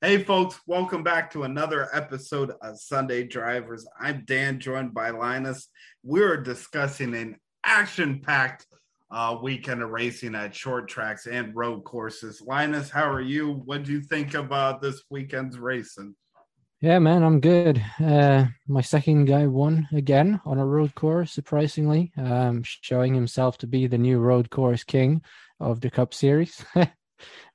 Hey, folks, welcome back to another episode of Sunday Drivers. I'm Dan, joined by Linus. We're discussing an action packed uh, weekend of racing at short tracks and road courses. Linus, how are you? What do you think about this weekend's racing? Yeah, man, I'm good. Uh, my second guy won again on a road course, surprisingly, um, showing himself to be the new road course king of the Cup Series.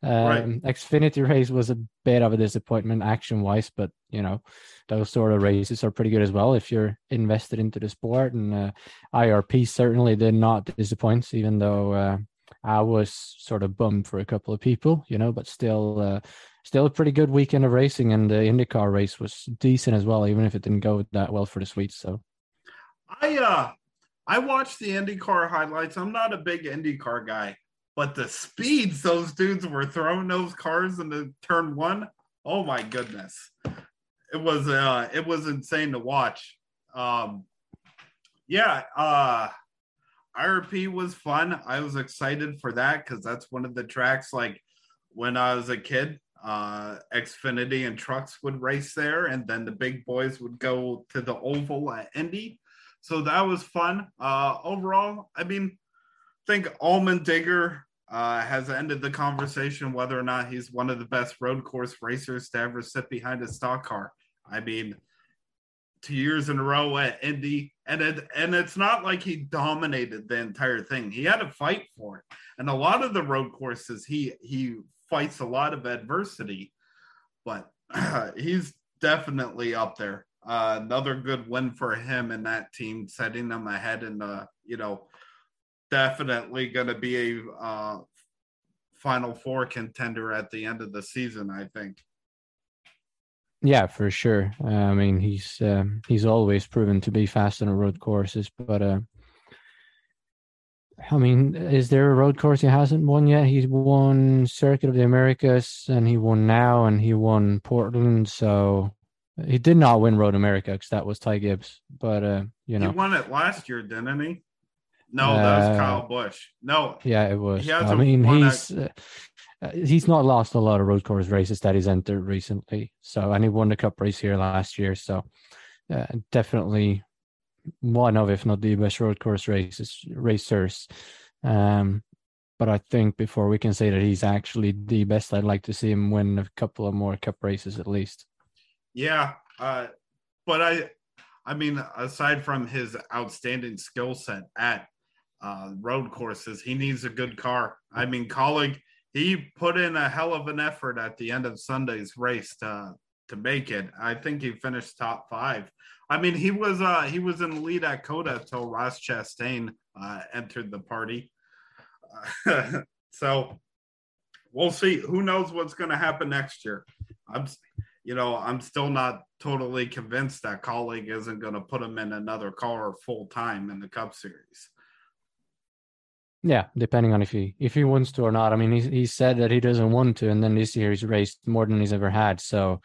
Um, right. Xfinity race was a bit of a disappointment action wise, but you know, those sort of races are pretty good as well if you're invested into the sport. And uh, IRP certainly did not disappoint, even though uh, I was sort of bummed for a couple of people, you know, but still, uh, still a pretty good weekend of racing. And the IndyCar race was decent as well, even if it didn't go that well for the Swedes. So, I uh, I watched the IndyCar highlights. I'm not a big IndyCar guy but the speeds those dudes were throwing those cars into turn one, oh my goodness. It was uh it was insane to watch. Um yeah, uh IRP was fun. I was excited for that because that's one of the tracks like when I was a kid, uh Xfinity and trucks would race there, and then the big boys would go to the oval at Indy. So that was fun. Uh overall, I mean, think Allmendinger uh, has ended the conversation whether or not he's one of the best road course racers to ever sit behind a stock car. I mean, two years in a row at Indy, and it and it's not like he dominated the entire thing. He had to fight for it, and a lot of the road courses he he fights a lot of adversity, but uh, he's definitely up there. Uh, another good win for him and that team, setting them ahead in the you know definitely going to be a uh, Final Four contender at the end of the season. I think. Yeah, for sure. Uh, I mean, he's uh, he's always proven to be fast on road courses, but uh, I mean, is there a road course he hasn't won yet? He's won Circuit of the Americas, and he won now, and he won Portland. So he did not win Road America because that was Ty Gibbs. But uh, you know, he won it last year, didn't he? No, that was uh, Kyle Busch. No, yeah, it was. I mean, he's uh, he's not lost a lot of road course races that he's entered recently. So, and he won the Cup race here last year. So, uh, definitely one of, if not the best road course races racers. Um, but I think before we can say that he's actually the best, I'd like to see him win a couple of more Cup races at least. Yeah, uh, but I, I mean, aside from his outstanding skill set at uh, road courses. He needs a good car. I mean, Kaulig, he put in a hell of an effort at the end of Sunday's race to to make it. I think he finished top five. I mean, he was uh, he was in the lead at COTA until Ross Chastain uh, entered the party. So we'll see. Who knows what's going to happen next year? I'm, you know, I'm still not totally convinced that Kaulig isn't going to put him in another car full time in the Cup Series. Yeah, depending on if he if he wants to or not. I mean, he he said that he doesn't want to, and then this year he's raced more than he's ever had. So,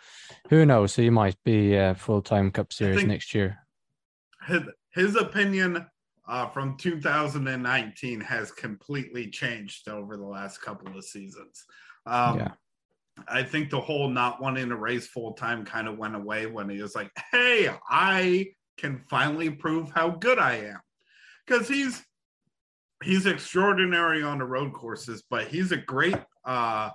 who knows? So he might be a full time Cup Series next year. His his opinion uh, from 2019 has completely changed over the last couple of seasons. Um, yeah. I think the whole not wanting to race full time kind of went away when he was like, "Hey, I can finally prove how good I am," because he's he's extraordinary on the road courses, but he's a great uh,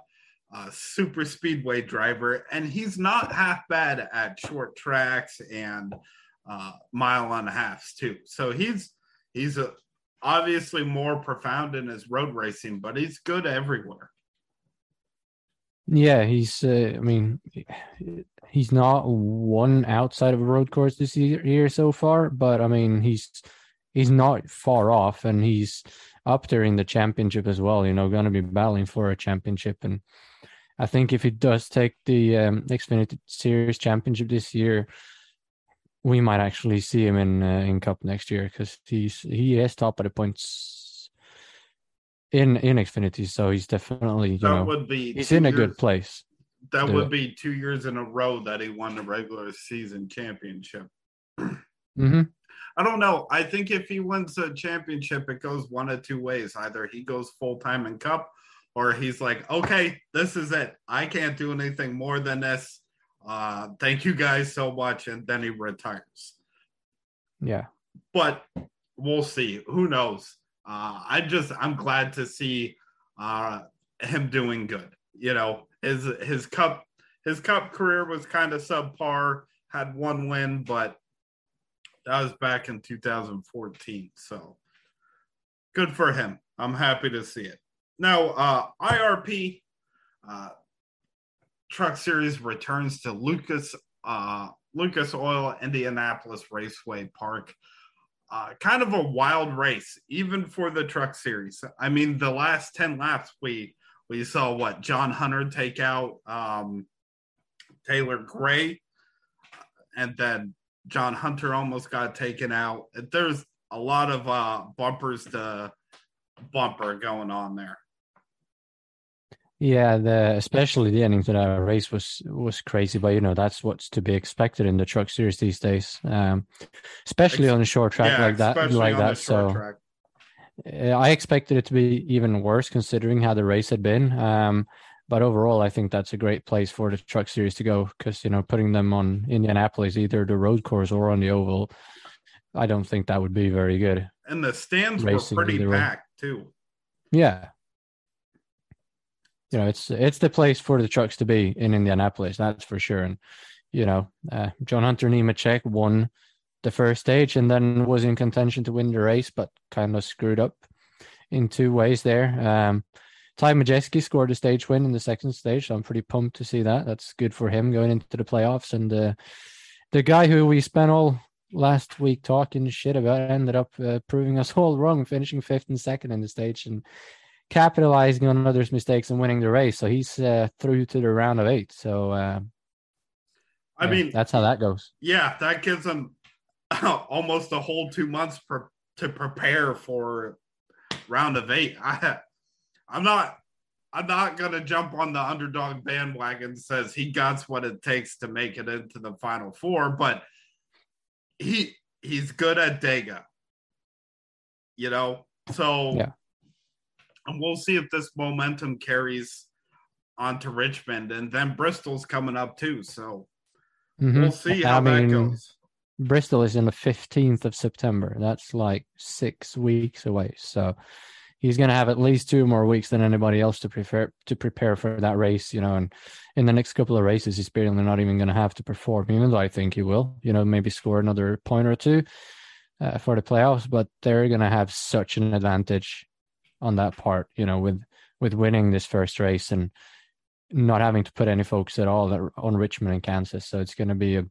uh, super speedway driver, and he's not half bad at short tracks and uh, mile and a halfs too. So he's he's a, obviously more profound in his road racing, but he's good everywhere. Yeah, he's. Uh, I mean, he's not one outside of a road course this year so far, but I mean, he's he's not far off, and he's up there in the championship as well. You know, going to be battling for a championship, and I think if he does take the um, Xfinity Series championship this year, we might actually see him in uh, in Cup next year because he's he has top of the points in in Xfinity, so he's definitely you that know would be he's in years, a good place. That would be two years in a row that he won the regular season championship. mm-hmm. I don't know. I think if he wins a championship, it goes one of two ways. Either he goes full time in Cup, or he's like, okay, this is it. I can't do anything more than this. Uh, thank you guys so much. And then he retires. Yeah. But we'll see. Who knows? Uh, I just, I'm glad to see uh, him doing good. You know, his, his cup, his cup career was kind of subpar, had one win, but that was back in 2014. So good for him. I'm happy to see it. Now, uh, IRP uh, Truck Series returns to Lucas uh, Lucas Oil Indianapolis Raceway Park. Uh, kind of a wild race, even for the Truck Series. I mean, the last ten laps, we we saw what John Hunter take out um, Taylor Gray, and then John Hunter almost got taken out. There's a lot of uh, bumpers to bumper going on there. Yeah, the especially the ending to that race was was crazy, but you know that's what's to be expected in the truck series these days, um, especially Ex- on a short track yeah, like that. Like that, so track. I expected it to be even worse considering how the race had been. Um, but overall, I think that's a great place for the truck series to go because you know putting them on Indianapolis, either the road course or on the oval, I don't think that would be very good. And the stands were pretty packed way. too. Yeah, you know, it's it's the place for the trucks to be in Indianapolis, that's for sure. And you know, uh, John Hunter Nemechek won the first stage and then was in contention to win the race, but kind of screwed up in two ways there. Um, Ty Majeski scored a stage win in the second stage, so I'm pretty pumped to see that. That's good for him going into the playoffs. And uh, the guy who we spent all last week talking shit about ended up uh, proving us all wrong, finishing fifth and second in the stage and capitalizing on others' mistakes and winning the race. So he's uh, through to the round of eight. So uh, I yeah, mean, that's how that goes. Yeah, that gives him almost a whole two months to prepare for round of eight. I, I'm not. I'm not gonna jump on the underdog bandwagon. Says he got what it takes to make it into the final four, but he he's good at Dega. You know, so yeah and we'll see if this momentum carries on to Richmond, and then Bristol's coming up too. So mm-hmm. we'll see how I mean, that goes. Bristol is in the fifteenth of September. That's like six weeks away. So he's going to have at least two more weeks than anybody else to prepare to prepare for that race. You know, and in the next couple of races, he's barely not even going to have to perform. Even though I think he will. You know, maybe score another point or two. Uh, for the playoffs, but they're going to have such an advantage on that part, you know, with with winning this first race and not having to put any focus at all on Richmond and Kansas. So it's going to be a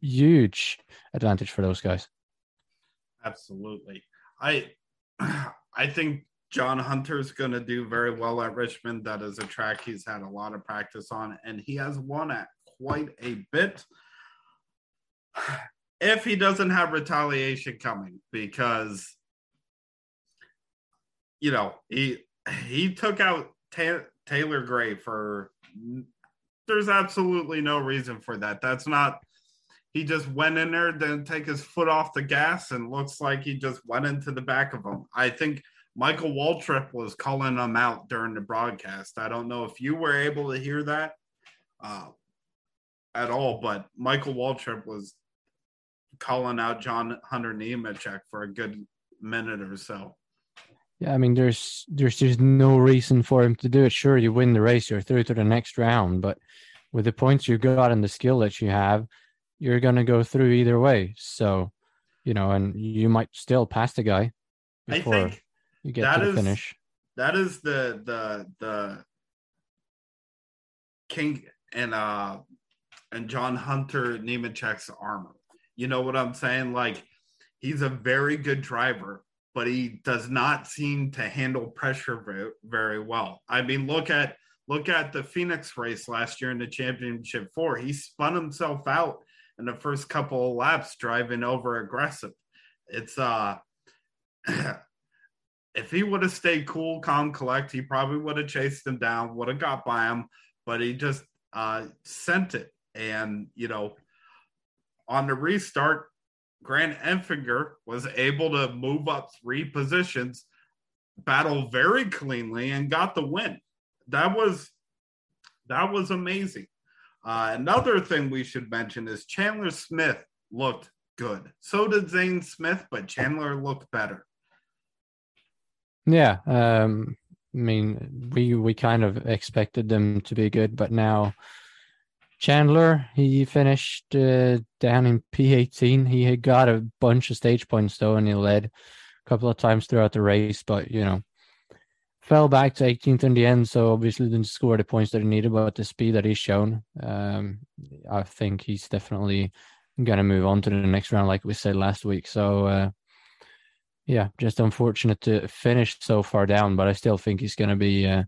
huge advantage for those guys. Absolutely. I I think John Hunter's going to do very well at Richmond. That is a track he's had a lot of practice on, and he has won at quite a bit. If he doesn't have retaliation coming, because you know, he he took out Ta- Taylor Gray for. There's absolutely no reason for that. That's not. He just went in there, didn't take his foot off the gas, and looks like he just went into the back of him. I think Michael Waltrip was calling him out during the broadcast. I don't know if you were able to hear that uh, at all, but Michael Waltrip was calling out John Hunter Nemechek for a good minute or so. Yeah, I mean, there's there's just no reason for him to do it. Sure, you win the race, you're through to the next round, but with the points you got and the skill that you have, you're gonna go through either way. So, you know, and you might still pass the guy before you get to the is, finish. That is the the the King and uh and John Hunter Nemechek's armor. You know what I'm saying? Like he's a very good driver but he does not seem to handle pressure very, very well. I mean, look at look at the Phoenix race last year in the championship four. He spun himself out in the first couple of laps driving over aggressive. It's uh if he would have stayed cool, calm, collect, he probably would have chased him down, would have got by him, but he just uh sent it. And you know, on the restart, Grant Enfinger was able to move up three positions, battle very cleanly, and got the win. that was that was amazing. Uh, another thing we should mention is Chandler Smith looked good. So did Zane Smith, but Chandler looked better. Yeah, um, I mean, we we kind of expected them to be good, but now Chandler he finished uh, down in P18. He had got a bunch of stage points though, and he led a couple of times throughout the race, but you know, fell back to 18th in the end. So obviously didn't score the points that he needed, but the speed that he's shown, um, I think he's definitely going to move on to the next round, like we said last week. So. Uh, yeah, just unfortunate to finish so far down, but I still think he's going to be uh,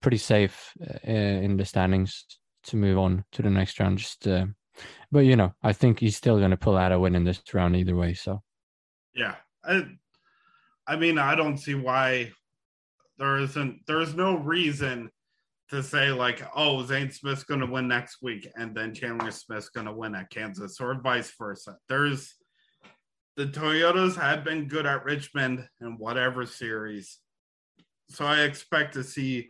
pretty safe uh, in the standings to move on to the next round. Just, uh, but you know, I think he's still going to pull out a win in this round either way. So, yeah, I, I mean, I don't see why there isn't. There's no reason to say like, oh, Zane Smith's going to win next week, and then Chandler Smith's going to win at Kansas, or vice versa. There's the Toyotas have been good at Richmond in whatever series. So I expect to see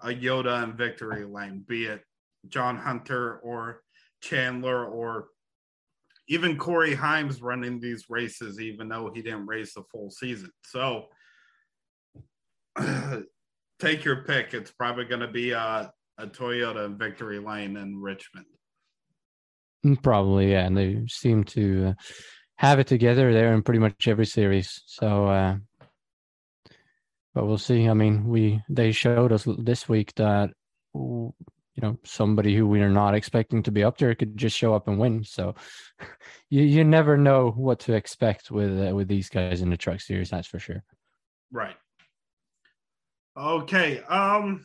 a Yoda and victory lane, be it John Hunter or Chandler or even Corey Heim running these races, even though he didn't race the full season. So take your pick. It's probably going to be a, a Toyota and victory lane in Richmond. Probably, yeah. And they seem to. Uh have it together there in pretty much every series. So, uh, but we'll see. I mean, we they showed us this week that you know somebody who we are not expecting to be up there could just show up and win. So, you you never know what to expect with uh, with these guys in the truck series. That's for sure. Right. Okay. Um.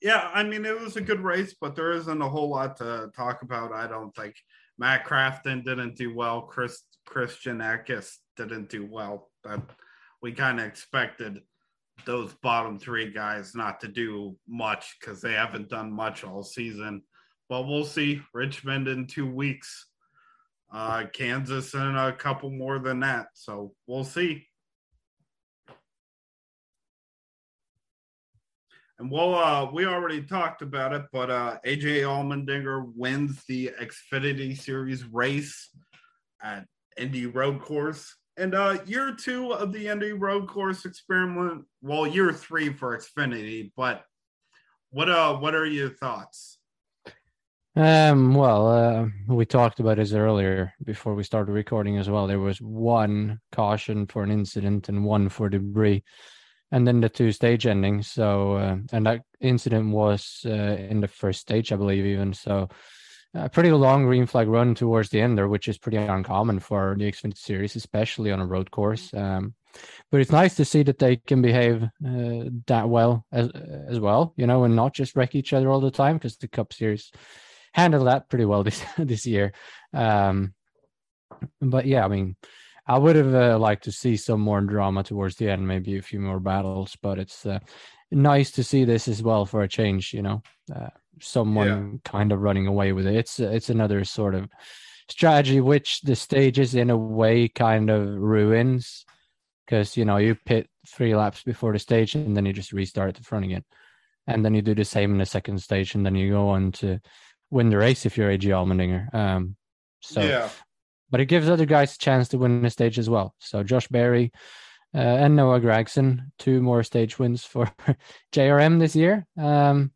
Yeah, I mean it was a good race, but there isn't a whole lot to talk about. I don't think. Matt Crafton didn't do well. Chris Christian Eckes didn't do well. But we kind of expected those bottom three guys not to do much because they haven't done much all season. But we'll see. Richmond in two weeks, uh, Kansas in a couple more than that. So we'll see. And well, uh, we already talked about it, but uh, AJ Allmendinger wins the Xfinity Series race at Indy Road Course. And uh, year two of the Indy Road Course experiment, well, year three for Xfinity, but what uh what are your thoughts? Um, well, uh, we talked about this earlier before we started recording as well. There was one caution for an incident and one for debris and then the two stage endings. So, uh, and that incident was uh, in the first stage, I believe, even. So, a pretty long green flag run towards the end there, which is pretty uncommon for the Xfinity Series, especially on a road course. Um, but it's nice to see that they can behave uh, that well as as well, you know, and not just wreck each other all the time because the Cup Series handled that pretty well this this year. Um, but yeah, I mean, I would have uh, liked to see some more drama towards the end, maybe a few more battles, but it's uh, nice to see this as well for a change. You know, uh, someone yeah. kind of running away with it. It's it's another sort of strategy which the stages in a way kind of ruins because you know you pit three laps before the stage and then you just restart at the front again, and then you do the same in the second stage and then you go on to win the race if you're AJ Allmendinger. Um, so yeah but it gives other guys a chance to win a stage as well. So Josh Berry uh, and Noah Gragson, two more stage wins for JRM this year. Um,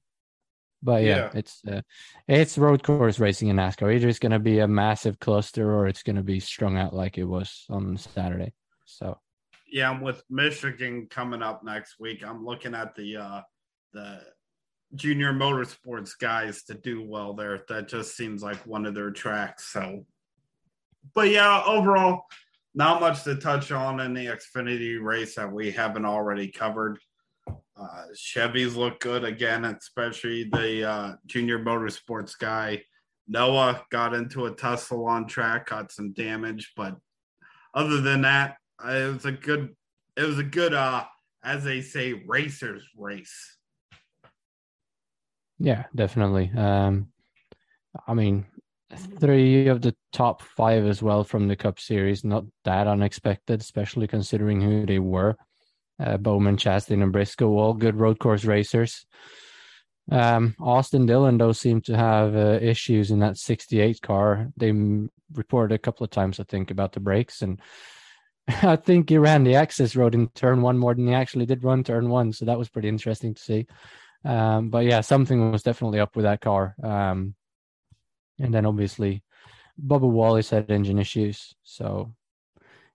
but yeah, yeah. it's uh, it's road course racing in NASCAR. Either it's going to be a massive cluster or it's going to be strung out like it was on Saturday. So yeah, I'm with Michigan coming up next week. I'm looking at the uh, the junior motorsports guys to do well there. That just seems like one of their tracks. So but yeah, overall, not much to touch on in the Xfinity race that we haven't already covered. Uh, Chevys look good again, especially the uh, junior motorsports guy. Noah got into a tussle on track, got some damage, but other than that, uh, it was a good, it was a good, uh, as they say, racers race. Yeah, definitely. Um, I mean, three of the top five as well from the Cup Series. Not that unexpected, especially considering who they were. uh, Bowman, Chastain, and Briscoe, all good road course racers. Um, Austin Dillon, though, seemed to have uh, issues in that 68 car. They m- reported a couple of times, I think, about the brakes. And I think he ran the access road in turn one more than he actually did run turn one. So that was pretty interesting to see. Um, but yeah, something was definitely up with that car. Um, and then obviously, Bubba Wallace had engine issues. So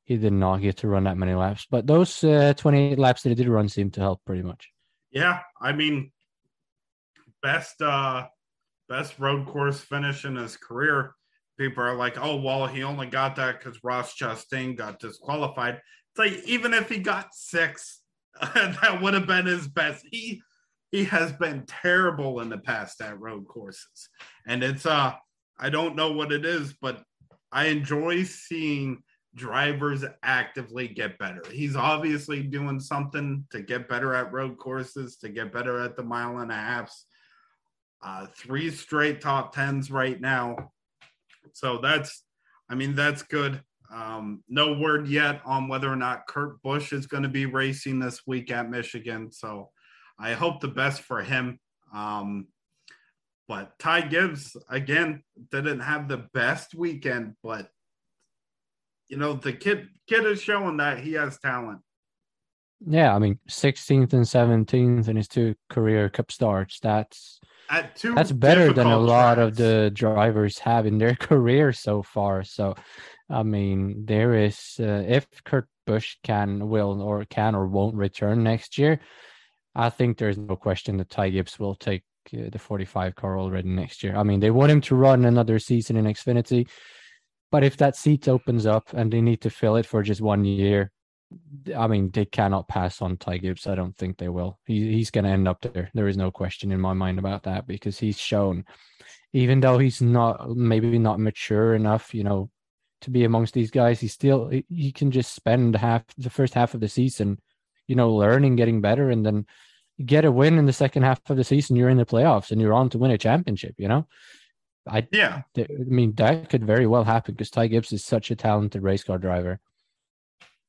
he did not get to run that many laps. But those uh, 28 laps that he did run seemed to help pretty much. Yeah, I mean, best uh best road course finish in his career. People are like, oh well, he only got that because Ross Chastain got disqualified. It's like even if he got six, that would have been his best. He he has been terrible in the past at road courses, and it's uh I don't know what it is, but I enjoy seeing drivers actively get better. He's obviously doing something to get better at road courses, to get better at the mile and a halfs. Uh, three straight top tens right now. So that's, I mean, that's good. Um, no word yet on whether or not Kurt Busch is going to be racing this week at Michigan. So I hope the best for him. Um, but Ty Gibbs, again, didn't have the best weekend, but you know, the kid kid is showing that he has talent. Yeah, I mean, 16th and 17th in his two career cup starts. That's at two that's better than a lot tracks. of the drivers have in their career so far. So, I mean, there is uh, if Kurt Busch can, will, or can or won't return next year, I think there's no question that Ty Gibbs will take uh, the 45 car already next year. I mean, they want him to run another season in Xfinity, but if that seat opens up and they need to fill it for just one year, I mean, they cannot pass on Ty Gibbs. I don't think they will. He, he's going to end up there. There is no question in my mind about that because he's shown, even though he's not maybe not mature enough, you know, to be amongst these guys, he still he can just spend half the first half of the season, you know, learning, getting better, and then get a win in the second half of the season. You're in the playoffs and you're on to win a championship. You know, I yeah, I mean that could very well happen because Ty Gibbs is such a talented race car driver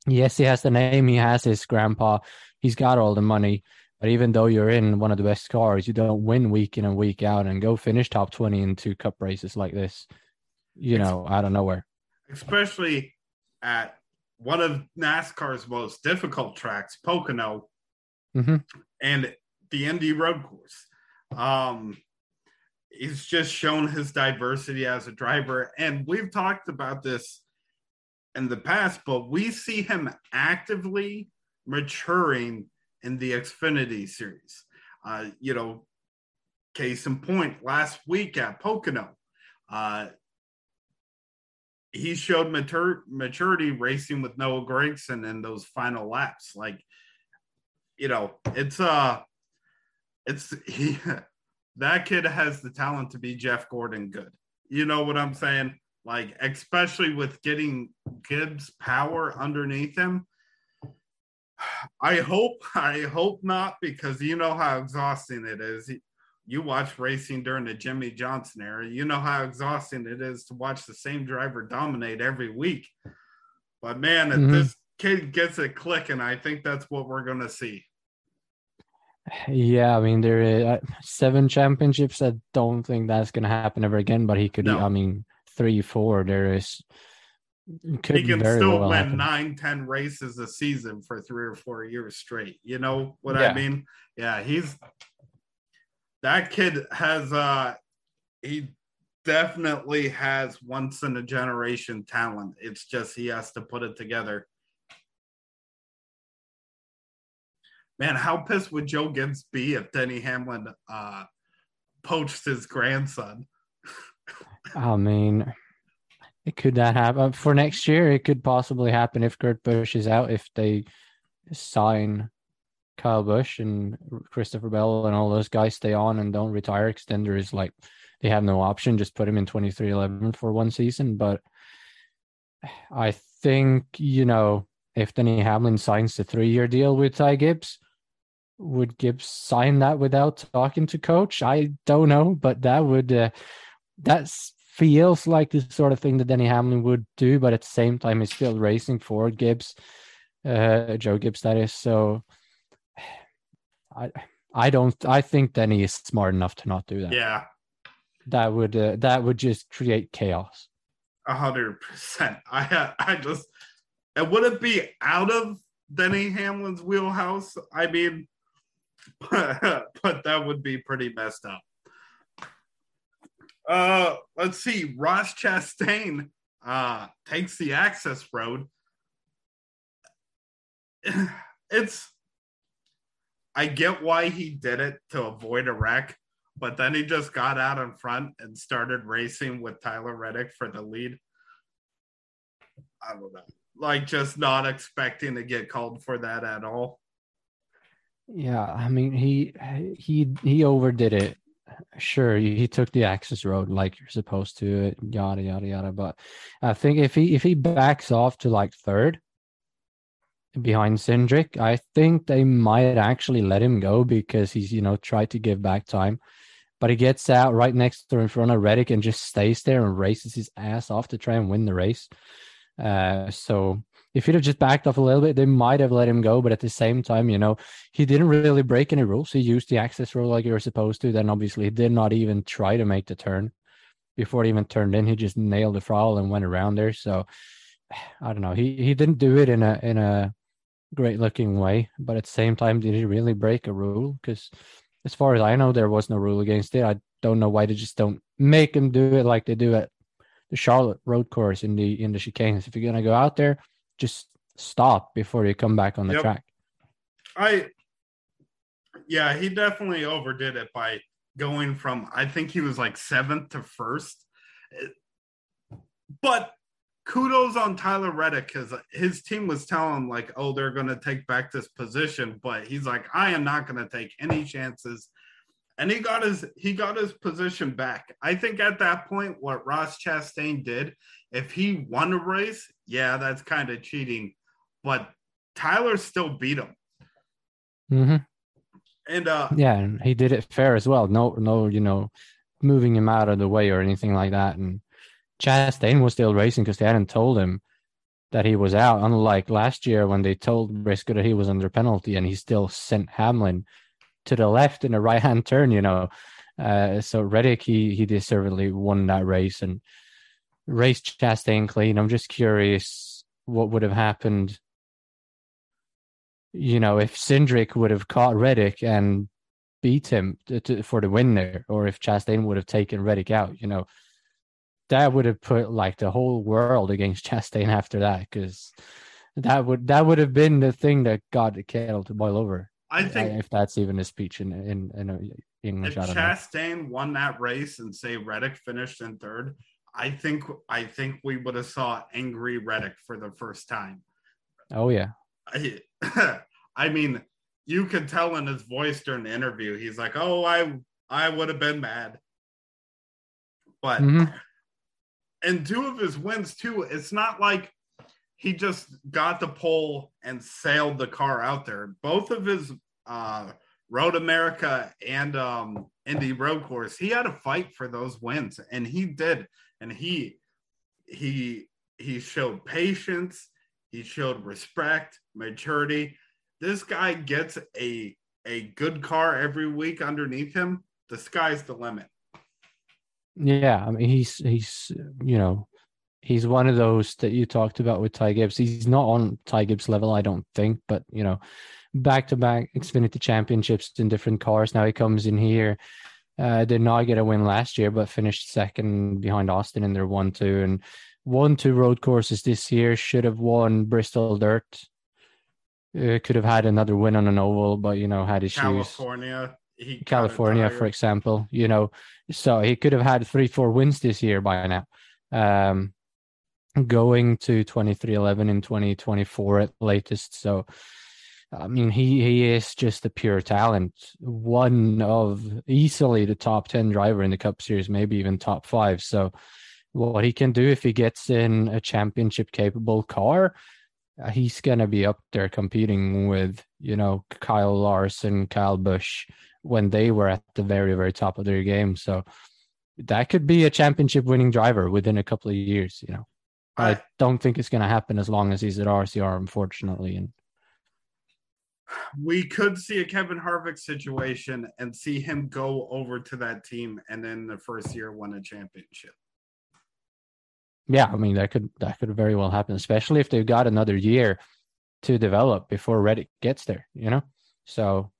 yes, he has the name, he has his grandpa, he's got all the money. But even though you're in one of the best cars, you don't win week in and week out and go finish top 20 in two cup races like this, you know, out of nowhere. Especially at one of NASCAR's most difficult tracks, Pocono, mm-hmm. And the Indy Road Course. Um, he's just shown his diversity as a driver. And we've talked about this in the past, but we see him actively maturing in the Xfinity series. Uh, you know, case in point, last week at Pocono, uh, he showed matur- maturity racing with Noah Gragson in those final laps. Like, you know, it's uh it's he that kid has the talent to be Jeff Gordon good. You know what I'm saying? like especially with getting Gibbs power underneath him. I hope I hope not because you know how exhausting it is. You watch racing during the Jimmie Johnson era, you know how exhausting it is to watch the same driver dominate every week. But man, at mm-hmm. this kid gets it clicking, I think that's what we're going to see. Yeah, I mean there are uh, seven championships. I don't think that's going to happen ever again. But he could. No. I mean, three, four, there is could he can still well win happen. nine, ten races a season for three or four years straight. You know what yeah. I mean? Yeah, he's that kid has uh he definitely has once in a generation talent. It's just he has to put it together. Man, how pissed would Joe Gibbs be if Denny Hamlin uh poached his grandson? I mean, it could not happen for next year. It could possibly happen if Kurt Busch is out. If they sign Kyle Busch and Christopher Bell and all those guys stay on and don't retire, extender is like they have no option. Just put him in twenty three eleven for one season. But I think you know if Denny Hamlin signs the three year deal with Ty Gibbs, would Gibbs sign that without talking to coach? I don't know, but that would. Uh, that feels like the sort of thing that Denny Hamlin would do, but at the same time, he's still racing for Gibbs. uh, Joe Gibbs that is. So I I don't I think Denny is smart enough to not do that. Yeah, That would uh, that would just create chaos. a hundred percent. I I just and would it be out of Denny Hamlin's wheelhouse? I mean, but that would be pretty messed up. Uh, let's see. Ross Chastain uh takes the access road. It's I get why he did it to avoid a wreck, but then he just got out in front and started racing with Tyler Reddick for the lead. I don't know. Like just not expecting to get called for that at all. Yeah, I mean he he he overdid it. Sure, he, took the access road like you're supposed to, yada yada yada. But I think if he if he backs off to like third behind Cindric, I think they might actually let him go because he's you know tried to give back time. But he gets out right next to in front of Reddick and just stays there and races his ass off to try and win the race. Uh, so if he'd have just backed off a little bit, they might have let him go. But at the same time, you know, he didn't really break any rules. He used the access rule like you were supposed to. Then obviously he did not even try to make the turn before he even turned in. He just nailed the throttle and went around there. So I don't know. He he didn't do it in a in a great looking way. But at the same time, did he really break a rule? Because as far as I know, there was no rule against it. I don't know why they just don't make him do it like they do at the Charlotte road course in the in the chicanes. If you're gonna go out there, just stop before you come back on the Yep. track. I yeah, he definitely overdid it by going from I think he was like seventh to first. But kudos on Tyler Reddick because his team was telling him like, oh, they're gonna take back this position, but he's like, I am not gonna take any chances. And he got his he got his position back. I think at that point, what Ross Chastain did, if he won a race, yeah, that's kind of cheating. But Tyler still beat him. hmm And uh Yeah, and he did it fair as well. No, no, you know, moving him out of the way or anything like that. And Chastain was still racing because they hadn't told him that he was out. Unlike last year when they told Briscoe that he was under penalty, and he still sent Hamlin to the left in a right hand turn. You know, uh, so Reddick he he deservedly won that race and raced Chastain clean. I'm just curious what would have happened. You know, if Cindric would have caught Reddick and beat him to, to, for the win there, or if Chastain would have taken Reddick out, you know, that would have put like the whole world against Chastain after that, because that would that would have been the thing that got the kettle to boil over. I think if that's even a speech in in, in English. if don't know. Chastain won that race and say Reddick finished in third, I think I think we would have saw angry Reddick for the first time. Oh yeah, I, I mean, you could tell in his voice during the interview, he's like, "Oh, I I would have been mad," but Mhm. and two of his wins too. It's not like he just got the pole and sailed the car out there. Both of his uh, Road America and um, Indy Road Course, he had to fight for those wins, and he did. And he he he showed patience. He showed respect, maturity. This guy gets a a good car every week underneath him. The sky's the limit. yeah. I mean, he's he's you know he's one of those that you talked about with Ty Gibbs. He's not on Ty Gibbs level, I don't think, but you know, back to back Xfinity championships in different cars. Now he comes in here. Uh, did not get a win last year, but finished second behind Austin in their one two and won two road courses this year. Should have won Bristol Dirt. Uh, could have had another win on an oval, but you know had issues. California. He California, for example, you know, so he could have had three, four wins this year by now. Um, going to 2311 in 2024 at latest. So, I mean, he, he is just a pure talent, one of easily the top 10 driver in the Cup Series, maybe even top five. So, what he can do if he gets in a championship capable car, uh, he's going to be up there competing with, you know, Kyle Larson, Kyle Busch when they were at the very, very top of their game. So, that could be a championship winning driver within a couple of years, you know. I, don't think it's going to happen as long as he's at RCR, unfortunately. And we could see a Kevin Harvick situation and see him go over to that team and then the first year win a championship. yeah, I mean that could that could very well happen, especially if they've got another year to develop before Reddick gets there. You know, so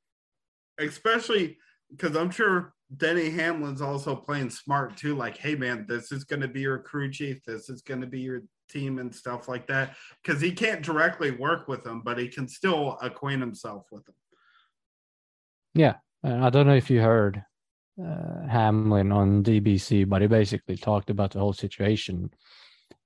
Especially because I'm sure Denny Hamlin's also playing smart too. Like, hey man, this is going to be your crew chief. This is going to be your team and stuff like that. Because he can't directly work with them, but he can still acquaint himself with them. yeah, I don't know if you heard uh, Hamlin on DBC, but he basically talked about the whole situation.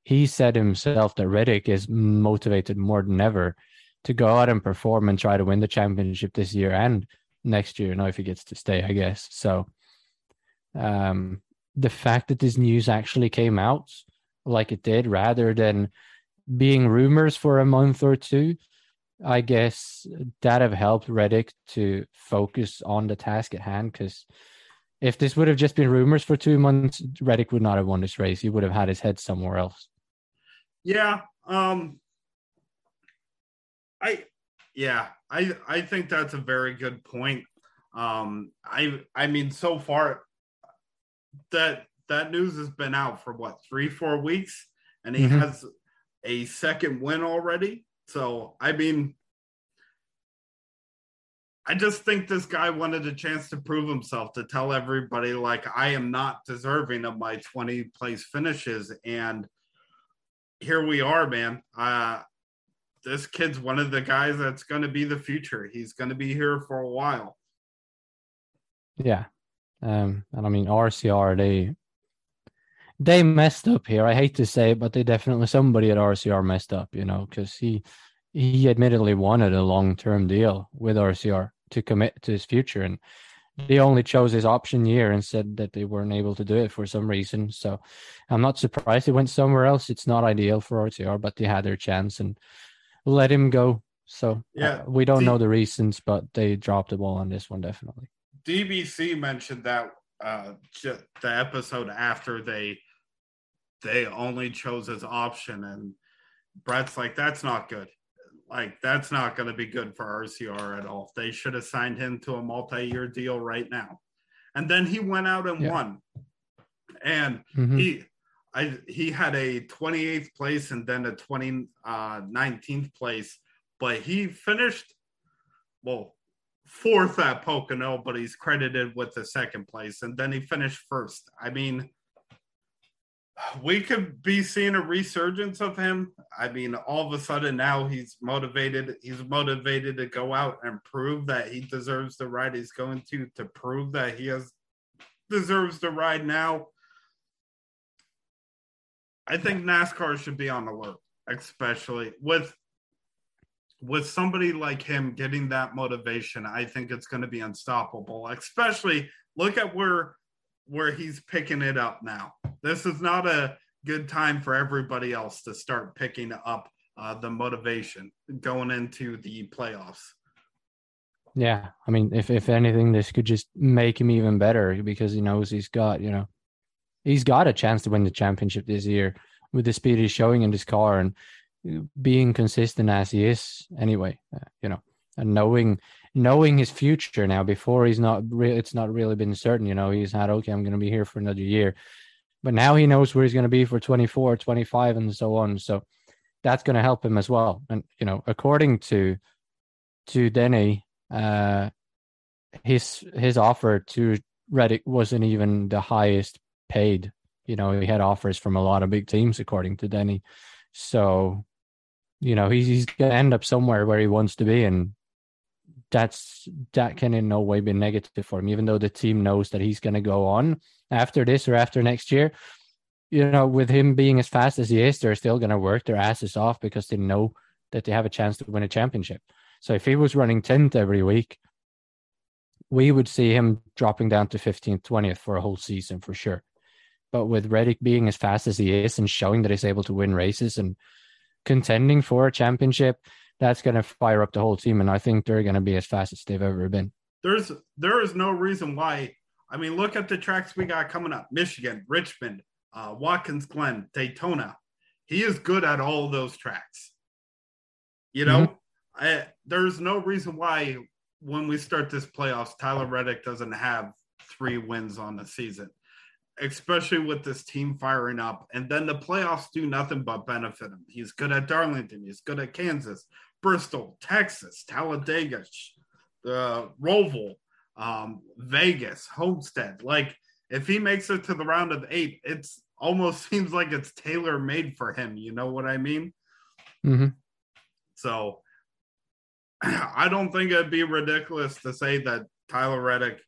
He said himself that Reddick is motivated more than ever to go out and perform and try to win the championship this year and next year. Now, if he gets to stay, I guess. So, um, the fact that this news actually came out like it did, rather than being rumors for a month or two, I guess that have helped Reddick to focus on the task at hand. Because if this would have just been rumors for two months, Reddick would not have won this race. He would have had his head somewhere else. Yeah. Um I yeah, I I think that's a very good point. Um I I mean so far that that news has been out for what, 3 4 weeks and he Mhm. has a second win already. So, I mean I just think this guy wanted a chance to prove himself to tell everybody like I am not deserving of my 20 place finishes and here we are, man. Uh, this kid's one of the guys that's going to be the future. He's going to be here for a while. Yeah. Um, and I mean RCR, they they messed up here. I hate to say it, but they definitely somebody at RCR messed up, you know, because he he admittedly wanted a long term deal with RCR to commit to his future, and they only chose his option year and said that they weren't able to do it for some reason. So I'm not surprised he went somewhere else. It's not ideal for RCR, but they had their chance and let him go. So Yeah, uh, we don't see- know the reasons, but they dropped the ball on this one definitely. DBC mentioned that uh, the episode after they they only chose his option, and Brett's like, "That's not good. Like that's not going to be good for RCR at all. They should have signed him to a multi-year deal right now." And then he went out and Yeah. won, and Mhm. he I he had a 28th place and then a 20 uh 19th place, but he finished well fourth at Pocono, but he's credited with the second place, and then he finished first. I mean, we could be seeing a resurgence of him. I mean, all of a sudden now he's motivated. He's motivated to go out and prove that he deserves the ride he's going to, to prove that he has deserves the ride now. I think NASCAR should be on alert, especially with with somebody like him getting that motivation. I think it's going to be unstoppable. Especially look at where where he's picking it up now. This is not a good time for everybody else to start picking up uh, the motivation going into the playoffs. Yeah, I mean, if if anything, this could just make him even better because he knows he's got, you know, he's got a chance to win the championship this year with the speed he's showing in this car and being consistent as he is. Anyway, uh, you know, and knowing knowing his future now before he's not re- it's not really been certain. You know, he's had okay, I'm going to be here for another year, but now he knows where he's going to be for 24, 25, and so on. So that's going to help him as well. And you know, according to to Denny uh his his offer to Reddick wasn't even the highest paid. You know, he had offers from a lot of big teams according to Denny. So, you know, he's he's gonna end up somewhere where he wants to be and that's that can in no way be negative for him, even though the team knows that he's gonna go on after this or after next year. You know, with him being as fast as he is, they're still gonna work their asses off because they know that they have a chance to win a championship. So if he was running 10th every week, we would see him dropping down to 15th, 20th for a whole season for sure. But with Reddick being as fast as he is and showing that he's able to win races and contending for a championship, that's going to fire up the whole team. And I think they're going to be as fast as they've ever been. There's there is no reason why. I mean, look at the tracks we got coming up: Michigan, Richmond, uh, Watkins Glen, Daytona. he is good at all those tracks. You know, mm-hmm. I, there's no reason why when we start this playoffs, Tyler Reddick doesn't have three wins on the season, especially with this team firing up. And then the playoffs do nothing but benefit him. He's good at Darlington, he's good at Kansas, Bristol, Texas, Talladega, uh, Roval, um, Vegas, Homestead. Like, if he makes it to the round of eight, it's almost seems like it's tailor made for him. You know what I mean? Mm-hmm. So I don't think it'd be ridiculous to say that Tyler Reddick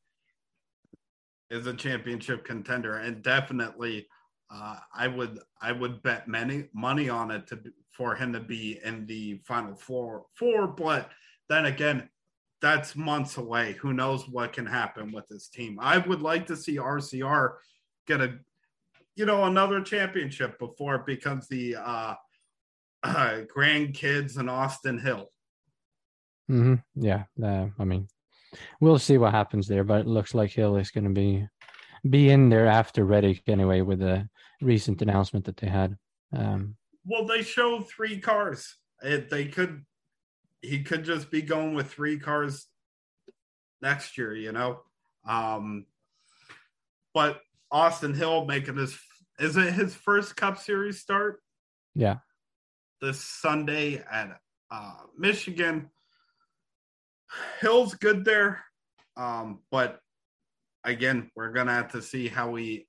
is a championship contender, and definitely, uh, I would I would bet many money on it to for him to be in the final four. Four, but then again, that's months away. Who knows what can happen with this team? I would like to see RCR get a you know another championship before it becomes the uh, uh grandkids and Austin Hill. Mm-hmm. Yeah, uh, I mean, we'll see what happens there, but it looks like Hill is going to be be in there after Reddick anyway, with the recent announcement that they had. Um, well, they show three cars. It, they could, he could just be going with three cars next year, you know. Um, but Austin Hill making his is it his first Cup Series start? Yeah, this Sunday at uh, Michigan. Hill's good there, um, but again, we're gonna have to see how he.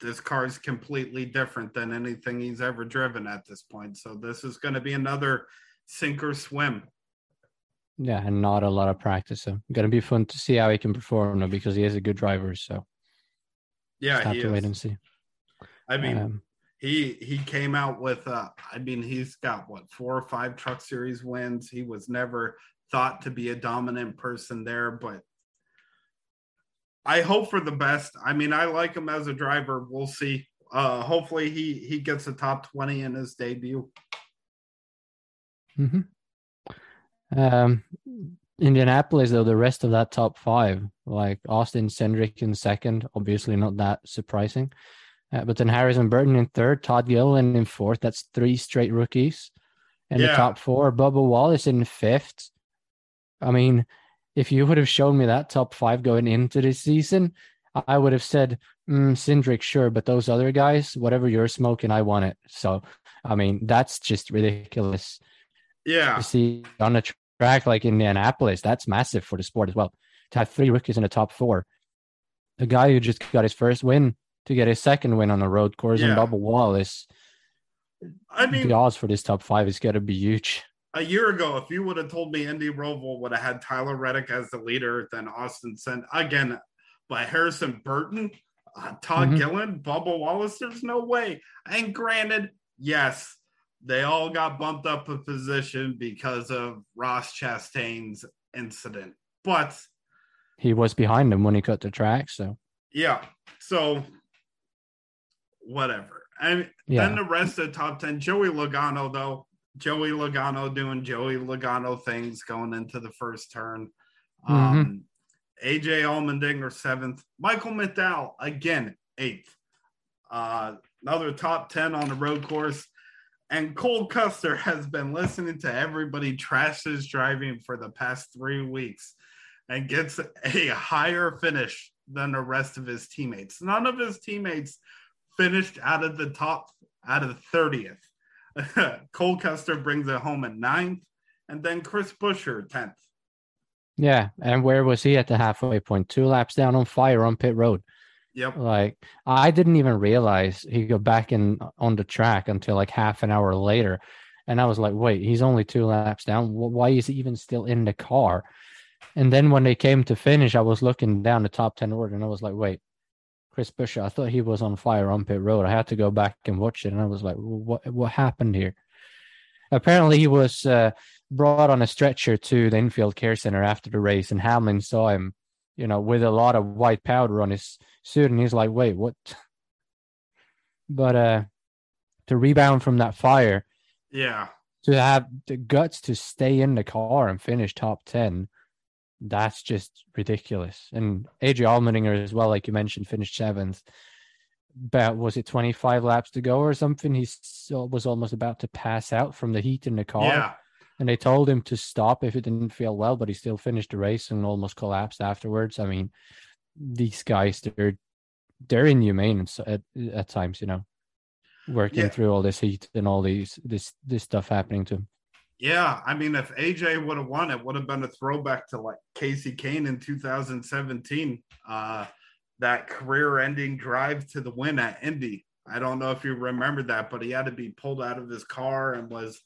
This car is completely different than anything he's ever driven at this point. So this is going to be another sink or swim. Yeah, and not a lot of practice. So going to be fun to see how he can perform now because he is a good driver. So yeah, have he to is. wait and see. I mean, Um, he he came out with uh I mean he's got what four or five truck series wins. He was never thought to be a dominant person there, but I hope for the best. I mean, I like him as a driver. We'll see. Uh hopefully he he gets a top 20 in his debut. hmm Um, Indianapolis, though, the rest of that top five, like Austin Cindric in second, obviously not that surprising. Uh, but then Harrison Burton in third, Todd Gilliland in fourth. That's three straight rookies. And the top four, Bubba Wallace in fifth. I mean, if you would have shown me that top five going into this season, I would have said, mm, Cindric, sure, but those other guys, whatever you're smoking, I want it. So, I mean, that's just ridiculous Yeah. to see on a track like Indianapolis. That's massive for the sport as well. To have three rookies in the top four. the guy who just got his first win to get his second win on the road course Yeah. and Bubba Wallace. I mean, the odds for this top five is going to be huge. A year ago, if you would have told me Indy Roval would have had Tyler Reddick as the leader, then Austin sent again by Harrison Burton, uh, Todd Mhm. Gillen, Bubba Wallace, there's no way. And granted, yes, they all got bumped up a position because of Ross Chastain's incident. But He was behind him when he cut the track. So, yeah, so whatever. And yeah. then the rest of the top 10, Joey Logano, though. Joey Logano doing Joey Logano things going into the first turn. Um, AJ Allmendinger, seventh. Michael McDowell, again, eighth. Uh, another top 10 on the road course. And Cole Custer has been listening to everybody trash his driving for the past three weeks and gets a higher finish than the rest of his teammates. None of his teammates finished out of the top, out of the 30th. Cole Custer brings it home at ninth, and then Chris Buescher, 10th. yeah. And where was he at the halfway point? Two laps down on fire on pit road. Yep. Like I didn't even realize he got back in on the track until like half an hour later, and I was like, "Wait, he's only two laps down. Why is he even still in the car?" And then when they came to finish, I was looking down the top ten order, and I was like, "Wait, Chris Buescher, I thought he was on fire on pit road. I had to go back and watch it, and I was like, "What? What happened here?" Apparently, he was uh, brought on a stretcher to the infield care center after the race, and Hamlin saw him, you know, with a lot of white powder on his suit, and he's like, "Wait, what?" But uh, to rebound from that fire, Yeah. to have the guts to stay in the car and finish top ten, that's just ridiculous. And AJ Allmendinger as well, like you mentioned, finished seventh. But was it 25 laps to go or something he was almost about to pass out from the heat in the car Yeah. and they told him to stop if it didn't feel well but he still finished the race and almost collapsed afterwards i mean these guys they're they're inhumane at, at, times you know working Yeah. through all this heat and all these this this stuff happening to him Yeah, I mean, if AJ would have won, it would have been a throwback to like Kasey Kahne in 2017. Uh, that career-ending drive to the win at Indy. I don't know if you remember that, but he had to be pulled out of his car and was,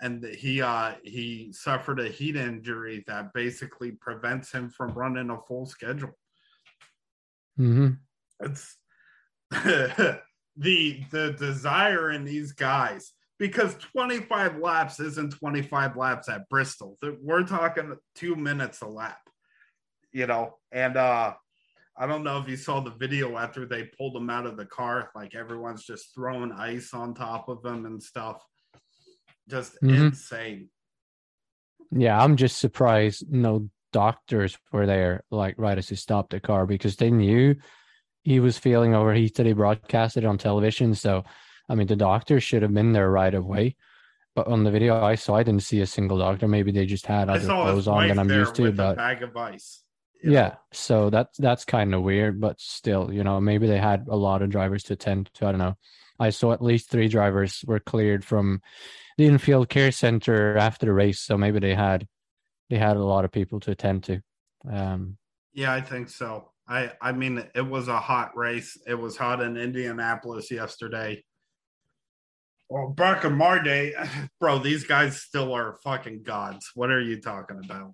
and he uh he suffered a heat injury that basically prevents him from running a full schedule. Mm-hmm. It's the the desire in these guys because 25 laps isn't 25 laps at Bristol. We're talking two minutes a lap, you know. And uh I don't know if you saw the video after they pulled him out of the car, like everyone's just throwing ice on top of him and stuff. Just Mhm. insane. Yeah, I'm just surprised no doctors were there, like right as he stopped the car, because they knew he was feeling overheated. He broadcasted it on television. So, I mean, the doctors should have been there right away. But on the video I saw, I didn't see a single doctor. Maybe they just had other clothes on than I'm used to. But bag of ice. you know? yeah, so that's that's kind of weird. But still, you know, maybe they had a lot of drivers to attend to. I don't know. I saw at least three drivers were cleared from the infield care center after the race, so maybe they had they had a lot of people to attend to. Um, Yeah, I think so. I I mean, it was a hot race. It was hot in Indianapolis yesterday. Well, back in my day, bro, these guys still are fucking gods. What are you talking about?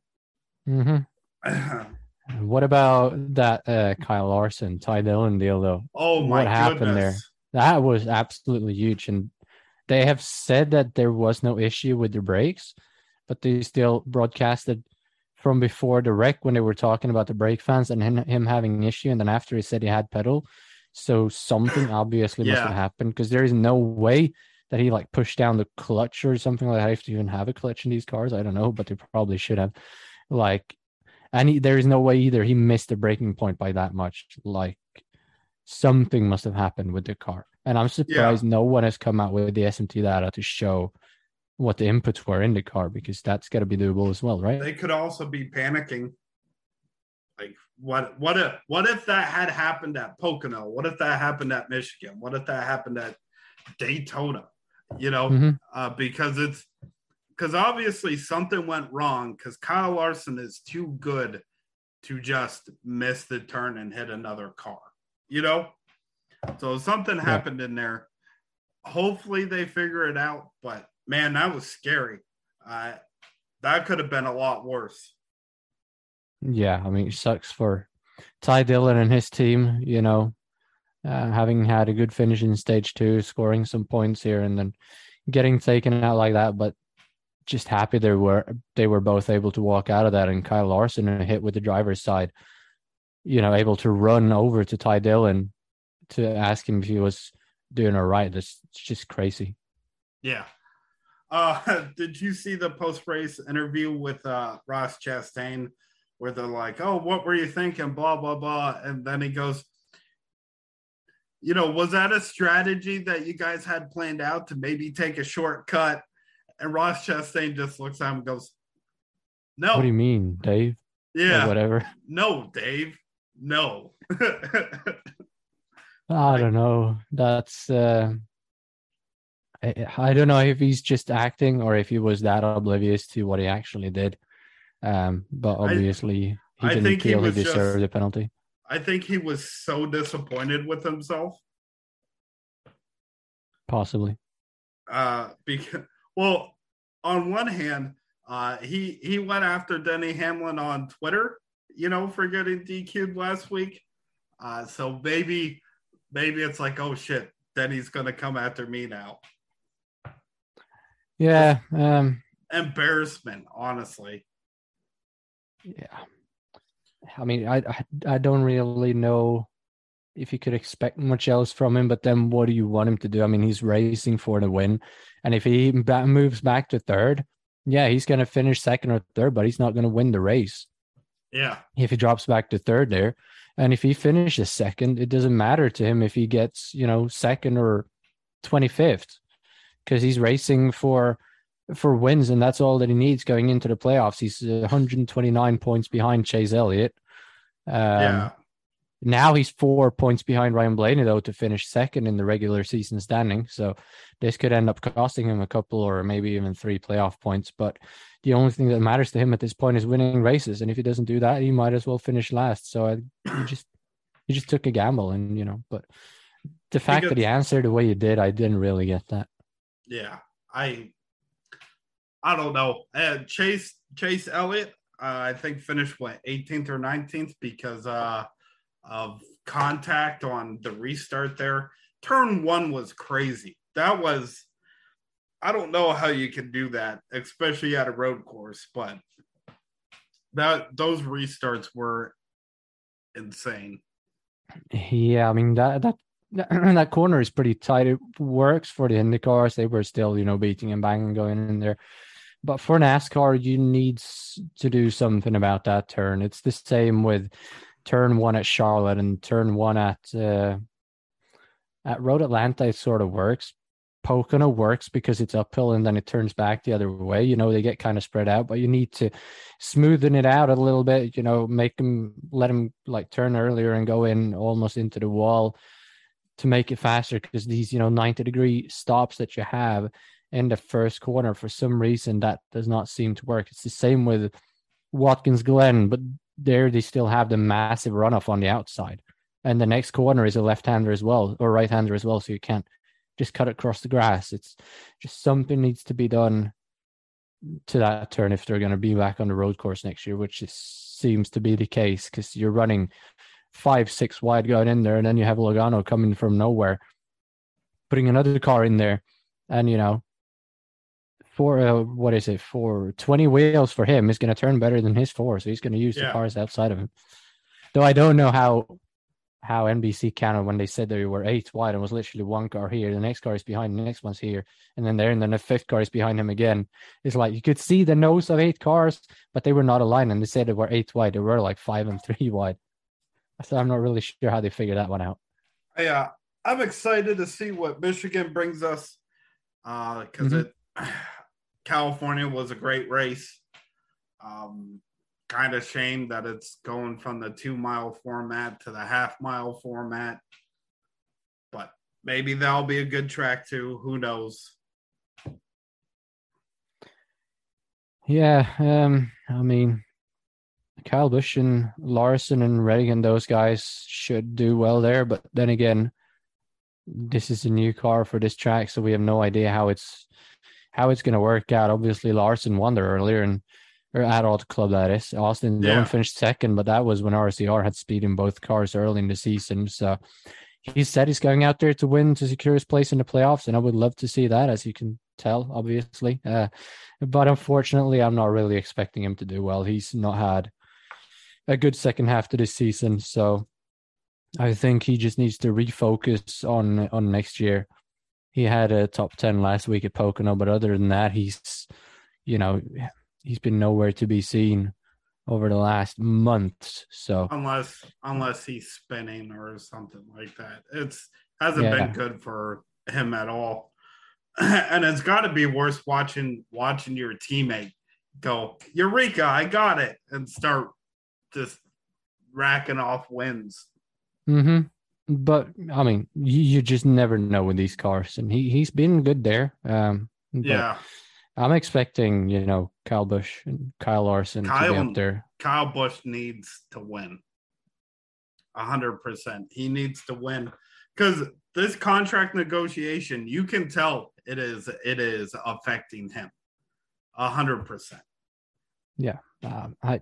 mhm. What about that uh, Kyle Larson, Ty Dillon deal though? oh my What happened goodness. That was absolutely huge, and they have said that there was no issue with the brakes, but they still broadcasted from before the wreck when they were talking about the brake fans and him, him having an issue, and then after he said he had pedal, so something obviously must have happened because there is no way that he like pushed down the clutch or something like that. If to even have a clutch in these cars, I don't know, but they probably should have. Like, and he, there is no way either he missed the breaking point by that much. Like, something must have happened with the car. And I'm surprised no one has come out with the SMT data to show what the inputs were in the car because that's got to be doable as well, right? They could also be panicking. Like what what if what if that had happened at Pocono? What if that happened at Michigan? What if that happened at Daytona? You know, Mhm. uh, because it's because obviously something went wrong because Kyle Larson is too good to just miss the turn and hit another car, you know? So something happened in there. Hopefully they figure it out, but man, that was scary. Uh, that could have been a lot worse. Yeah, I mean, it sucks for Ty Dillon and his team, you know, uh, having had a good finish in stage two, scoring some points here and then getting taken out like that. But just happy they were they were both able to walk out of that. And Kyle Larson hit with the driver's side, you know, able to run over to Ty Dillon to ask him if he was doing all right. That's just crazy. Yeah. Uh, did you see the post race interview with uh, Ross Chastain where they're like, oh, what were you thinking? Blah, blah, blah. And then he goes, you know, was that a strategy that you guys had planned out to maybe take a shortcut? And Ross Chastain just looks at him and goes, no. What do you mean, Dave? Or yeah. whatever. No, Dave. No. I don't know. That's uh I, I don't know if he's just acting or if he was that oblivious to what he actually did. Um, but I- obviously he didn't think he feel he, was just- deserved the penalty. I think he was so disappointed with himself. Possibly. uh because well on one hand uh he he went after denny hamlin on twitter you know for getting dq'd last week uh so maybe maybe it's like oh shit denny's gonna come after me now Yeah. Um. embarrassment honestly Yeah. I mean, I, I I don't really know if you could expect much else from him. But then, what do you want him to do? I mean, he's racing for the win, and if he moves back to third, yeah, he's going to finish second or third, but he's not going to win the race. yeah if he drops back to third there And if he finishes second, it doesn't matter to him if he gets, you know, second or 25th because he's racing for for wins and that's all that he needs going into the playoffs. He's 129 points behind Chase Elliott. Um, yeah. Now he's four points behind Ryan Blaney though to finish second in the regular season standing. So this could end up costing him a couple or maybe even three playoff points. But the only thing that matters to him at this point is winning races, and if he doesn't do that, he might as well finish last. So I, he just he just took a gamble, and you know, but the fact because, that he answered the way he did, I didn't really get that. Yeah, I I don't know. Chase Chase Elliott, uh, I think finished what 18th or 19th because uh, of contact on the restart there. Turn one was crazy. That was I don't know how you can do that, especially at a road course, but that those restarts were insane. Yeah, I mean that that that corner is pretty tight. It works for the IndyCars. They were still, you know, beating and banging going in there. But for NASCAR, you need to do something about that turn. It's the same with turn one at Charlotte and turn one at uh, at Road Atlanta. It sort of works, Pocono works because it's uphill and then it turns back the other way. You know, they get kind of spread out, but you need to smoothen it out a little bit, you know, make them let them like turn earlier and go in almost into the wall to make it faster because these, you know, 90 degree stops that you have in the first corner, for some reason, that does not seem to work. It's the same with Watkins Glen, but there they still have the massive runoff on the outside. And the next corner is a left hander as well, or right hander as well. So you can't just cut across the grass. It's just something needs to be done to that turn if they're going to be back on the road course next year, which is, seems to be the case because you're running five, six wide going in there, and then you have Logano coming from nowhere, putting another car in there, and you know, for uh, what is it for 20 wheels for him is going to turn better than his four, so he's going to use yeah. the cars outside of him. Though I don't know how how NBC counted when they said they were eight wide and was literally one car here, the next car is behind, the next one's here, and then there, and then the fifth car is behind him again. It's like you could see the nose of eight cars, but they were not aligned, and they said they were eight wide. They were like five and three wide. So I'm not really sure how they figured that one out. Yeah, I'm excited to see what Michigan brings us because uh, mm-hmm. it California was a great race. Um, kind of shame that it's going from the two mile format to the half mile format. But maybe that'll be a good track too. Who knows? Yeah, um, I mean, Kyle Busch and Larson and and those guys should do well there. But then again, this is a new car for this track, so we have no idea how it's how it's going to work out. Obviously, Larson won there earlier, and or at Auto Club that is. Austin yeah. Dillon finished second, but that was when RCR had speed in both cars early in the season. So he said he's going out there to win to secure his place in the playoffs, and I would love to see that, as you can tell, obviously. Uh, but unfortunately, I'm not really expecting him to do well. He's not had a good second half to this season, so I think he just needs to refocus on on next year. He had a top ten last week at Pocono, but other than that, he's you know he's been nowhere to be seen over the last months. So unless unless he's spinning or something like that, it's hasn't yeah. been good for him at all. and it's got to be worse watching watching your teammate go Eureka, I got it, and start just racking off wins. Hmm. But I mean, you, you just never know with these cars, and he he's been good there. Um. yeah I'm expecting, you know, Kyle Busch and Kyle Larson Kyle, to be up there. Kyle Busch needs to win. hundred percent. He needs to win because this contract negotiation, you can tell it is it is affecting him. hundred percent. Yeah, um, I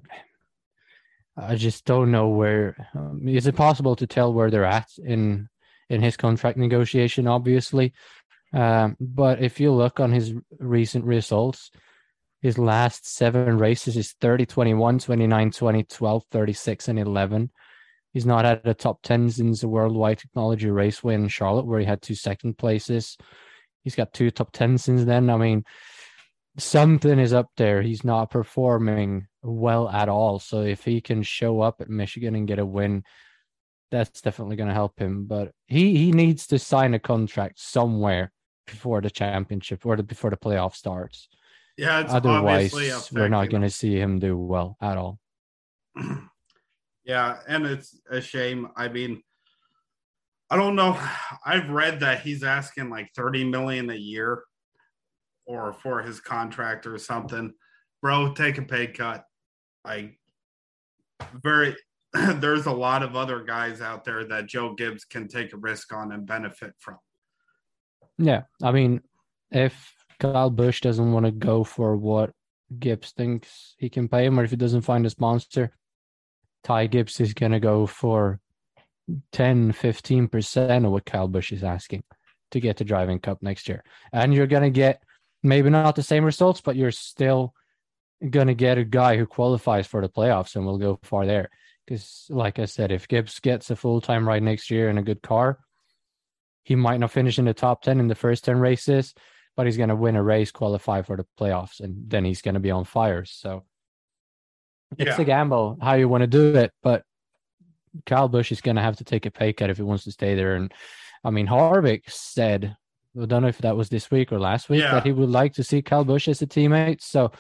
I just don't know where. Um, is it possible to tell where they're at in in his contract negotiation? Obviously, um, but if you look on his recent results, his last seven races is 30, 21, 29, 20, 12, 36, and 11. He's not at the top 10 since the Worldwide Technology Raceway in Charlotte, where he had two second places. He's got two top 10 since then. I mean, something is up there. He's not performing well at all. So if he can show up at Michigan and get a win, that's definitely going to help him. But he he needs to sign a contract somewhere before the championship or the, before the playoff starts. Yeah, it's Otherwise, obviously we're not going to see him do well at all. yeah, and it's a shame. I mean, I don't know. I've read that he's asking like 30 million a year or for his contract or something. Bro, take a pay cut. Like very there's a lot of other guys out there that Joe Gibbs can take a risk on and benefit from. Yeah, I mean, if Kyle Busch doesn't want to go for what Gibbs thinks he can pay him, or if he doesn't find a sponsor, Ty Gibbs is going to go for 10, 15% of what Kyle Busch is asking to get the driving cup next year. And you're going to get maybe not the same results, but you're still going to get a guy who qualifies for the playoffs and will go far there. Because, like I said, if Gibbs gets a full time ride next year in a good car, he might not finish in the top 10 in the first 10 races, but he's going to win a race, qualify for the playoffs, and then he's going to be on fire. So it's Yeah. a gamble how you want to do it. But Kyle Busch is going to have to take a pay cut if he wants to stay there. And I mean, Harvick said, I don't know if that was this week or last week, Yeah. that he would like to see Kyle Busch as a teammate. So,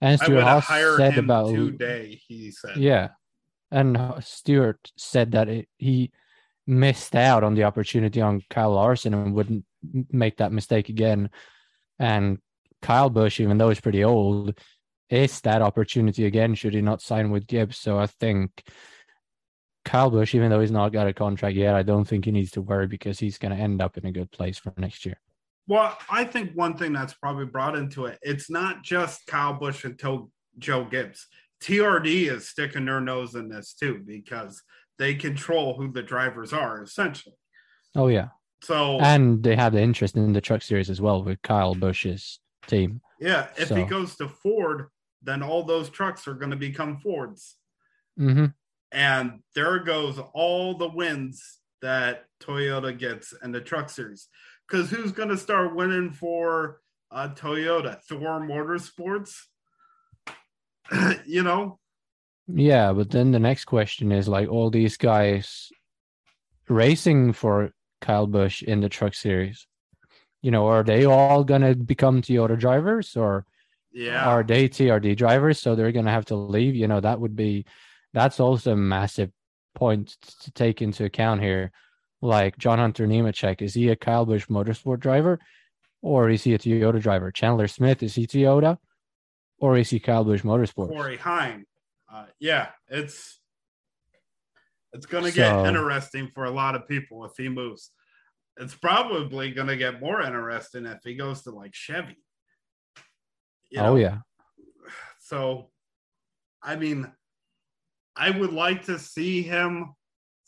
and Stuart would Haas hire said about today, he said. yeah. And Stewart said that it, he missed out on the opportunity on Kyle Larson and wouldn't make that mistake again. And Kyle Busch, even though he's pretty old, is that opportunity again should he not sign with Gibbs. So I think Kyle Busch, even though he's not got a contract yet, I don't think he needs to worry because he's going to end up in a good place for next year. Well, I think one thing that's probably brought into it, it's not just Kyle Busch and To- Joe Gibbs. TRD is sticking their nose in this too because they control who the drivers are essentially. Oh, yeah. So And they have the interest in the truck series as well with Kyle Busch's team. yeah, if he goes to Ford, then all those trucks are going to become Fords. hmm And there goes all the wins that Toyota gets in the truck series. Because who's going to start winning for uh, Toyota? Thor Motorsports? you know? Yeah, but then the next question is like all these guys racing for Kyle Busch in the truck series. You know, are they all gonna become Toyota drivers or Yeah. are they TRD drivers? So they're gonna have to leave. You know, that would be that's also a massive point to take into account here. Like John Hunter Nemechek, is he a Kyle Busch motorsport driver or is he a Toyota driver? Chandler Smith, is he Toyota or is he Kyle Busch motorsport? Corey Heim. Uh, yeah, it's it's going to get So- interesting for a lot of people if he moves. It's probably going to get more interesting if he goes to like Chevy. You oh yeah. So, I mean, I would like to see him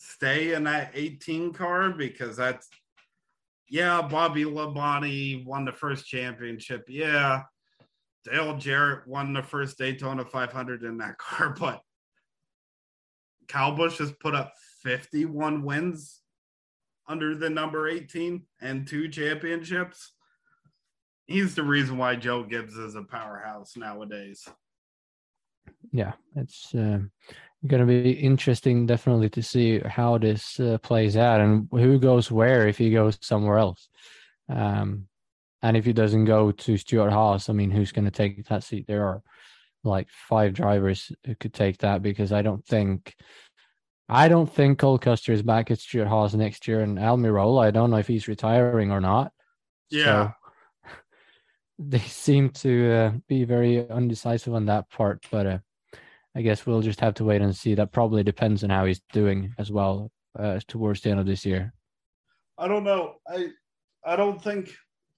stay in that 18 car because that's, yeah, Bobby Labonte won the first championship. Yeah, Dale Jarrett won the first Daytona 500 in that car, but Kyle Busch has put up 51 wins under the number 18 and two championships. He's the reason why Joe Gibbs is a powerhouse nowadays. yeah, it's uh, going to be interesting, definitely, to see how this uh, plays out and who goes where if he goes somewhere else. Um, and if he doesn't go to Stewart Haas, I mean, who's going to take that seat? There are like five drivers who could take that because I don't think, I don't think Cole Custer is back at Stewart Haas next year, and Almirola, I don't know if he's retiring or not. Yeah. So they seem to uh, be very undecisive on that part, but uh, I guess we'll just have to wait and see. That probably depends on how he's doing as well uh, towards the end of this year. I don't know. I I don't think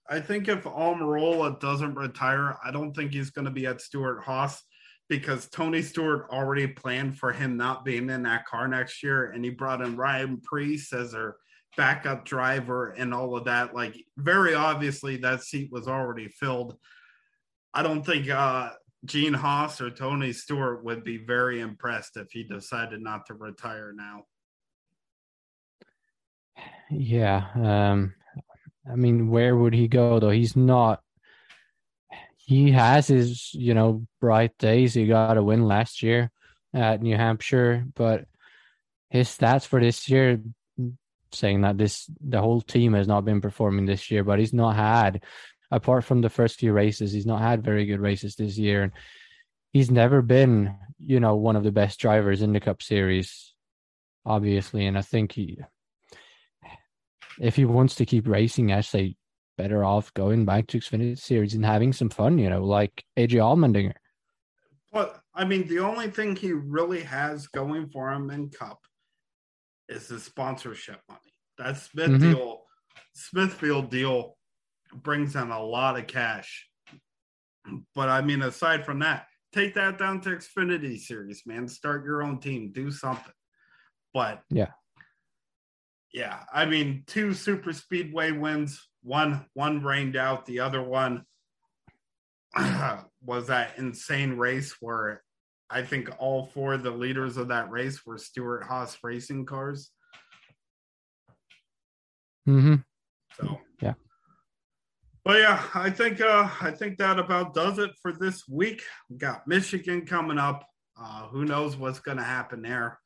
I think if Almirola doesn't retire, I don't think he's going to be at Stewart Haas because Tony Stewart already planned for him not being in that car next year, and he brought in Ryan Preece as their backup driver and all of that. Like very obviously, that seat was already filled. I don't think uh, Gene Haas or Tony Stewart would be very impressed if he decided not to retire now. Yeah. Um, I mean, where would he go though? He's not. He has his, you know, bright days. He got a win last year at New Hampshire, but his stats for this year saying that this the whole team has not been performing this year, but he's not had apart from the first few races, he's not had very good races this year. And he's never been, you know, one of the best drivers in the Cup Series, obviously. And I think he, if he wants to keep racing, I say better off going back to Xfinity Series and having some fun, you know, like AJ Allmendinger. But I mean, the only thing he really has going for him in Cup is the sponsorship money. That Smith mm-hmm. deal, Smithfield deal brings in a lot of cash. But I mean, aside from that, take that down to Xfinity Series, man. Start your own team, do something. But yeah, yeah. I mean, two super speedway wins. One one rained out. The other one was that insane race where I think all four of the leaders of that race were Stewart-Haas racing cars. Mm-hmm. So yeah. But yeah, I think uh, I think that about does it for this week. We got Michigan coming up. Uh, who knows what's going to happen there?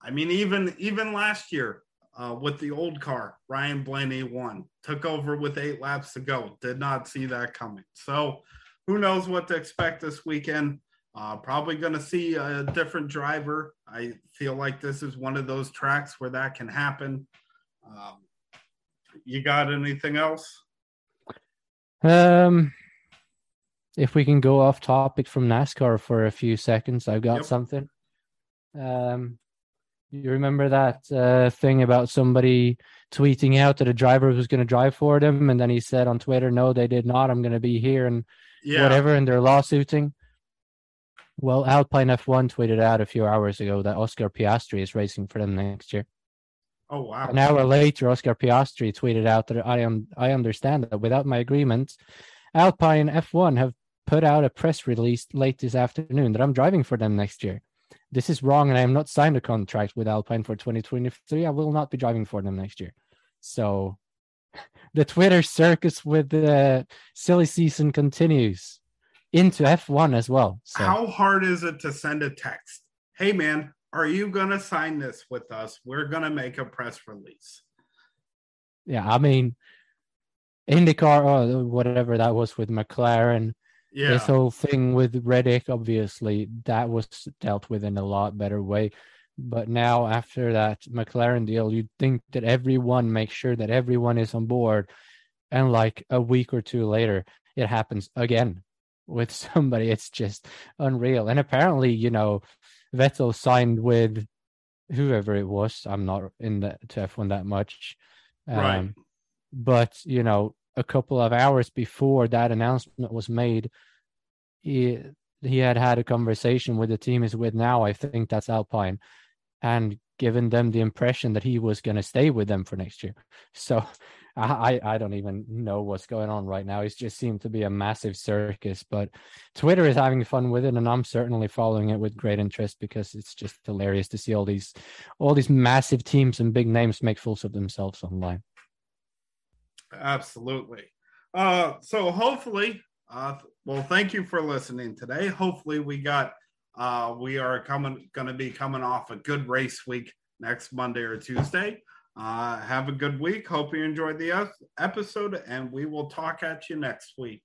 I mean, even even last year uh, with the old car, Ryan Blaney won, took over with eight laps to go. Did not see that coming. So, who knows what to expect this weekend? Uh, probably going to see a different driver. I feel like this is one of those tracks where that can happen. Um, you got anything else? Um, if we can go off topic from NASCAR for a few seconds, I've got yep. something. Um, you remember that uh, thing about somebody tweeting out that a driver was going to drive for them, and then he said on Twitter, "No, they did not. I'm going to be here and yeah. whatever," and they're lawsuiting. Well, Alpine F1 tweeted out a few hours ago that Oscar Piastri is racing for them next year. Oh wow! An hour later, Oscar Piastri tweeted out that I am I understand that without my agreement, Alpine F1 have put out a press release late this afternoon that I'm driving for them next year. This is wrong, and I have not signed a contract with Alpine for 2023. I will not be driving for them next year. So, the Twitter circus with the silly season continues into F1 as well. So. How hard is it to send a text? Hey man, are you going to sign this with us? We're going to make a press release. Yeah, I mean, IndyCar or whatever that was with McLaren. Yeah. This whole thing with Reddick, obviously, that was dealt with in a lot better way. But now, after that McLaren deal, you'd think that everyone makes sure that everyone is on board. And like a week or two later, it happens again with somebody. It's just unreal. And apparently, you know, Vettel signed with whoever it was. I'm not in the to F1 that much. Um, right. But, you know, a couple of hours before that announcement was made, he, he had had a conversation with the team he's with now. I think that's Alpine. And given them the impression that he was going to stay with them for next year. So I, I don't even know what's going on right now. It just seemed to be a massive circus, but Twitter is having fun with it, and I'm certainly following it with great interest because it's just hilarious to see all these all these massive teams and big names make fools of themselves online. Absolutely. Uh, so hopefully, uh, well, thank you for listening today. Hopefully, we got uh, we are coming going to be coming off a good race week next Monday or Tuesday. Uh, have a good week. Hope you enjoyed the episode, and we will talk at you next week.